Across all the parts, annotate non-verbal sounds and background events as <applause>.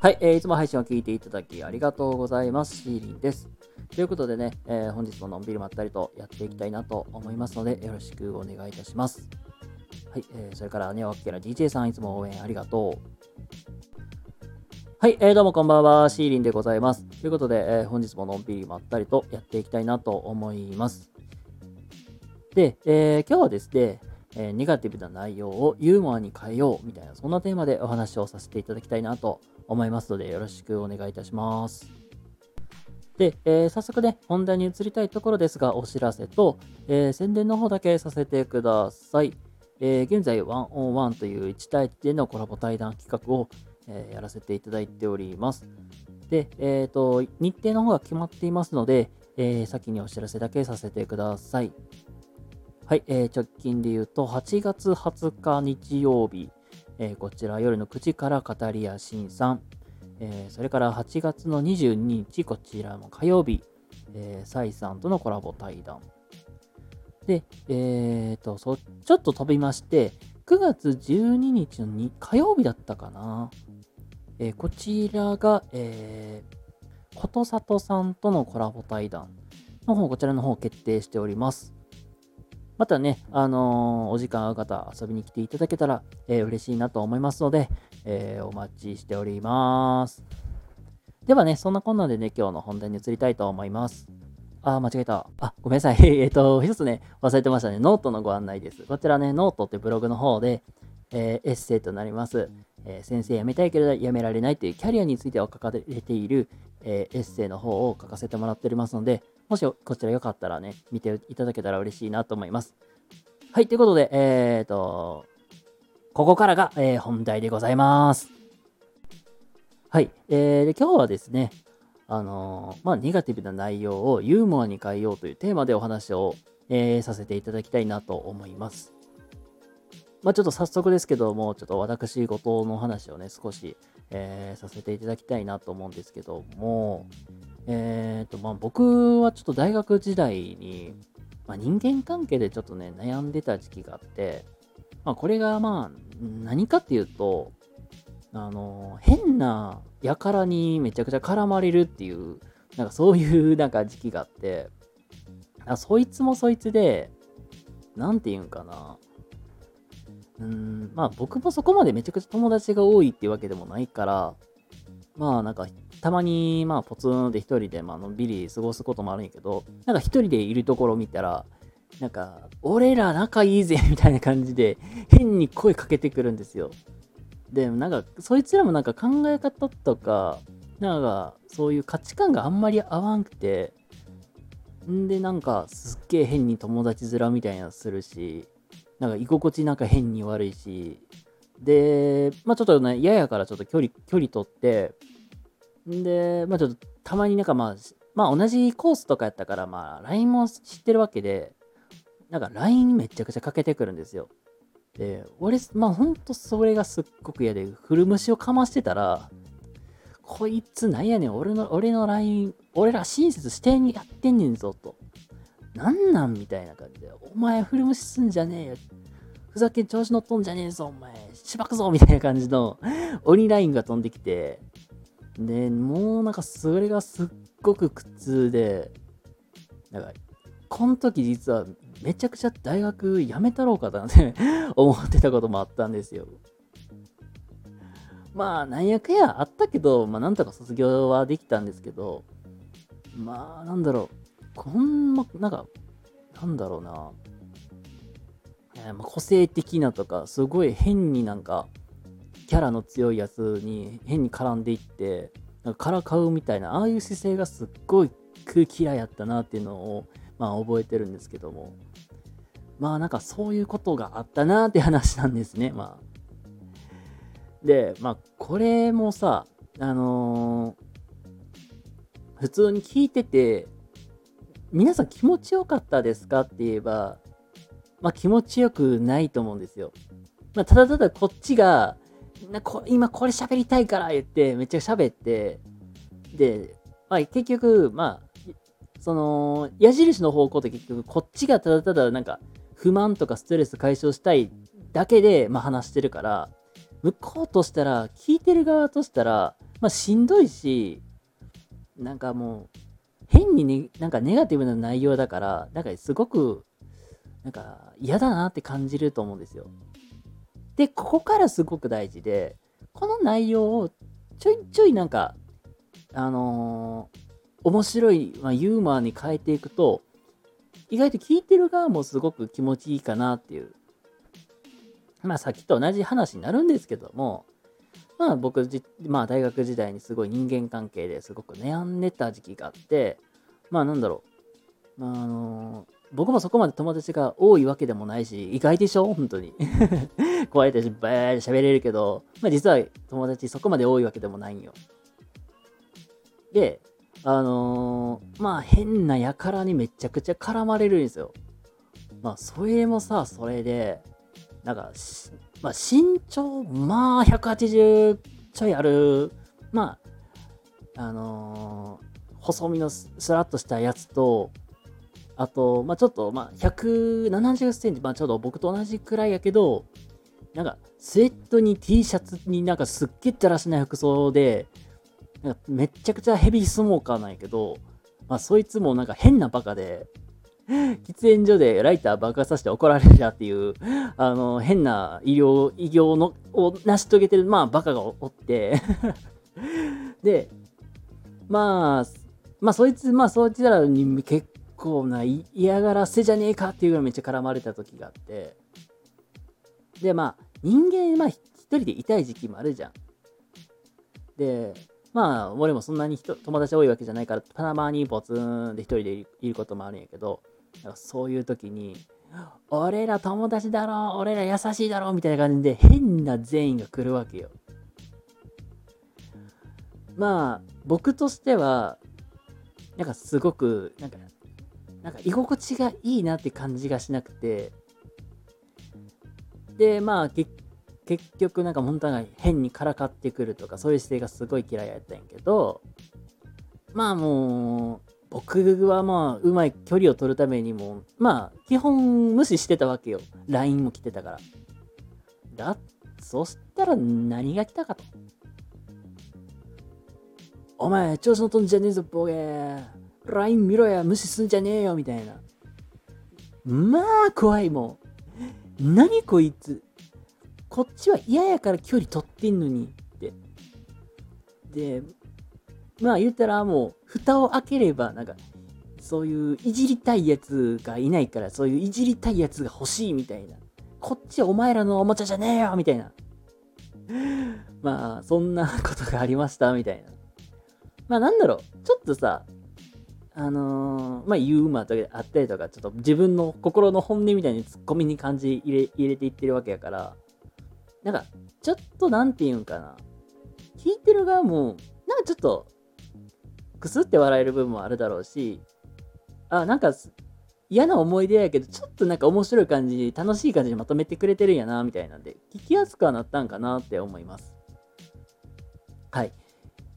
はい、えー、いつも配信を聞いていただきありがとうございます。シーリンです。ということでね、えー、本日ものんびりまったりとやっていきたいなと思いますので、よろしくお願いいたします。はい、えー、それからね、わけら DJ さん、いつも応援ありがとう。はい、えー、どうもこんばんは、シーリンでございます。ということで、えー、本日ものんびりまったりとやっていきたいなと思います。で、えー、今日はですね、えー、ネガティブな内容をユーモアに変えようみたいな、そんなテーマでお話をさせていただきたいなと思いますので、よろしくお願いいたします。で、えー、早速ね、本題に移りたいところですが、お知らせと、えー、宣伝の方だけさせてください。えー、現在、1on1 という1対1でのコラボ対談企画を、えやらせていただいております。で、えっ、と、日程の方が決まっていますので、え先にお知らせだけさせてください。はい、え直近で言うと、8月20日日曜日、えー、こちら夜の9時から語りやしんさん、えー、それから8月の22日、こちらも火曜日、えー、サイさんとのコラボ対談。で、えっ、ー、とそ、ちょっと飛びまして、9月12日の火曜日だったかな。えー、こちらが、えー、ことさとさんとのコラボ対談の方、こちらの方決定しております。またね、あのー、お時間合う方、遊びに来ていただけたら、えー、嬉しいなと思いますので、えー、お待ちしております。ではね、そんなこんなでね、今日の本題に移りたいと思います。あ、間違えた。あ、ごめんなさい。<laughs> えっと、一つね、忘れてましたね。ノートのご案内です。こちらね、ノートってブログの方で、えー、エッセイとなります。えー、先生辞めたいけれど辞められないというキャリアについては書かれている、え、エッセイの方を書かせてもらっておりますので、もしこちらよかったらね、見ていただけたら嬉しいなと思います。はい、ということで、えっ、ー、と、ここからが、えー、本題でございます。はい、えー、で今日はですね、あのー、まあ、ネガティブな内容をユーモアに変えようというテーマでお話を、えー、させていただきたいなと思います。まあ、ちょっと早速ですけども、ちょっと私、後藤の話をね、少し、えー、させていただきたいなと思うんですけども、えっ、ー、と、まあ、僕はちょっと大学時代に、まあ、人間関係でちょっとね、悩んでた時期があって、まあ、これがまあ、何かっていうと、あの、変な輩にめちゃくちゃ絡まれるっていう、なんかそういう <laughs> なんか時期があって、あそいつもそいつで、なんて言うんかな。うん、まあ僕もそこまでめちゃくちゃ友達が多いっていうわけでもないから、まあなんかたまに、まあ、ポツンで一人で、まあのんびり過ごすこともあるんやけど、なんか一人でいるところ見たら、なんか、俺ら仲いいぜみたいな感じで、変に声かけてくるんですよ。で、なんか、そいつらもなんか考え方とか、なんか、そういう価値観があんまり合わんくて、んで、なんか、すっげえ変に友達面みたいなするし、なんか居心地なんか変に悪いし、で、まあちょっとね、嫌やからちょっと距離、距離取って、で、まあちょっとたまになんかまあ、まあ同じコースとかやったから、まあ LINE も知ってるわけで、なんか LINE めちゃくちゃかけてくるんですよ。で、俺、まあほんとそれがすっごく嫌で、古虫をかましてたら、こいつなんやねん、俺の、俺の LINE、俺ら親切してにやってんねんぞ、と。なんなんみたいな感じで、お前古虫すんじゃねえよ。ふざけん調子乗っとんじゃねえぞ、お前。しばくぞみたいな感じの鬼ラインが飛んできて、で、もうなんかそれがすっごく苦痛で、なんか、この時実はめちゃくちゃ大学辞めたろうかなんて <laughs> 思ってたこともあったんですよ。まあ、なんやかやあったけど、まあ、なんとか卒業はできたんですけど、まあ、なんだろう、こんな、なんか、なんだろうな、えー、まあ、個性的なとか、すごい変になんか、キャラの強いやつに変に絡んでいって、なんかからかうみたいな、ああいう姿勢がすっごい空気嫌いやったなっていうのを、まあ覚えてるんですけども、まあなんかそういうことがあったなって話なんですね、まあ。で、まあこれもさ、あのー、普通に聞いてて、皆さん気持ちよかったですかって言えば、まあ気持ちよくないと思うんですよ。まあ、ただただこっちが、なこ今これ喋りたいから言ってめっちゃ喋ってで、まあ、結局まあその矢印の方向って結局こっちがただただなんか不満とかストレス解消したいだけで、まあ、話してるから向こうとしたら聞いてる側としたらまあ、しんどいし、なんかもう、変にね、なんかネガティブな内容だから、なんかすごく、なんか嫌だなって感じると思うんですよ。で、ここからすごく大事で、この内容をちょいちょいなんか、あのー、面白い、まあ、ユーモアに変えていくと、意外と聞いてる側もすごく気持ちいいかなっていう。まあさっきと同じ話になるんですけども、まあ僕じ、まあ大学時代にすごい人間関係ですごく悩んでた時期があって、まあなんだろう。まああのー、僕もそこまで友達が多いわけでもないし、意外でしょ？本当に。こうやってばー喋れるけど、まあ実は友達そこまで多いわけでもないんよ。で、あのー、まあ変な輩にめちゃくちゃ絡まれるんですよ。まあそれもさ、それで、なんか、まあ、身長、まあ、180ちょいある、まあ、あのー、細身のスラッとしたやつと、あと、まあ、ちょっと、まあ、170センチ、まあ、ちょうど僕と同じくらいやけど、なんか、スウェットに T シャツになんかすっげえだらしない服装で、なんかめっちゃくちゃヘビースモーカーなんやけど、まあ、そいつもなんか変なバカで、<laughs> 喫煙所でライター爆発させて怒られたっていう、あの、変な医療、医業の、を成し遂げてる、まあ、バカがおって。<laughs> で、まあ、まあ、そいつ、まあ、そいつらに結構な嫌がらせじゃねえかっていうぐらいめっちゃ絡まれた時があって、で、まあ、人間、まあ、一人で痛い時期もあるじゃん。で、まあ、俺もそんなに友達多いわけじゃないから、たまにポツンで一人でいることもあるんやけど、そういう時に、俺ら友達だろ、俺ら優しいだろ、みたいな感じで変な善意が来るわけよ。まあ、僕としては、なんかすごく、なんか、なんか居心地がいいなって感じがしなくて、で、まあ、結局なんか本当は変にからかってくるとか、そういう姿勢がすごい嫌いやったんやけど、まあもう、僕はまあ、うまい距離を取るためにも、まあ、基本無視してたわけよ。LINE も来てたから。だ、そしたら何が来たかと。お前、調子乗とんじゃねえぞ、ボケー。LINE 見ろや、無視すんじゃねえよ、みたいな。まあ、怖いもん。何こいつ。こっちは嫌やから距離取ってんのにって。で、まあ言ったらもう、蓋を開ければ、なんか、そういういじりたいやつがいないから、そういういじりたいやつが欲しいみたいな。こっちはお前らのおもちゃじゃねえよみたいな。まあ、そんなことがありました、みたいな。まあなんだろう、ちょっとさ、あのー、まあユーモアとかあったりとか、ちょっと自分の心の本音みたいにツッコミに感じ入れ入れていってるわけやから、なんか、ちょっとなんて言うんかな。聞いてる側も、なんかちょっと、くすって笑える部分もあるだろうし、あ、なんか嫌な思い出やけど、ちょっとなんか面白い感じ、楽しい感じにまとめてくれてるんやな、みたいなんで、聞きやすくはなったんかなって思います。はい。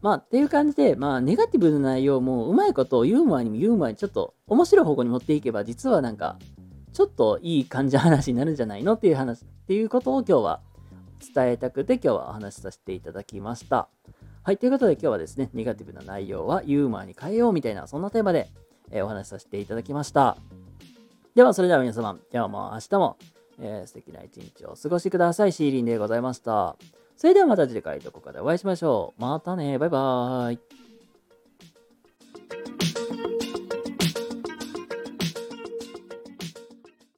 まあ、っていう感じで、まあ、ネガティブな内容もうまいことをユーモアにもユーモアにちょっと面白い方向に持っていけば、実はなんか、ちょっといい感じの話になるんじゃないのっていう話、っていうことを今日は伝えたくて、今日はお話しさせていただきました。はい、ということで今日はですね、ネガティブな内容はユーモアに変えようみたいな、そんなテーマで、え、お話しさせていただきました。では、それでは皆様、今日も明日も、えー、素敵な一日をお過ごしください。シーリンでございました。それではまた次回どこかでお会いしましょう。またね、バイバーイ。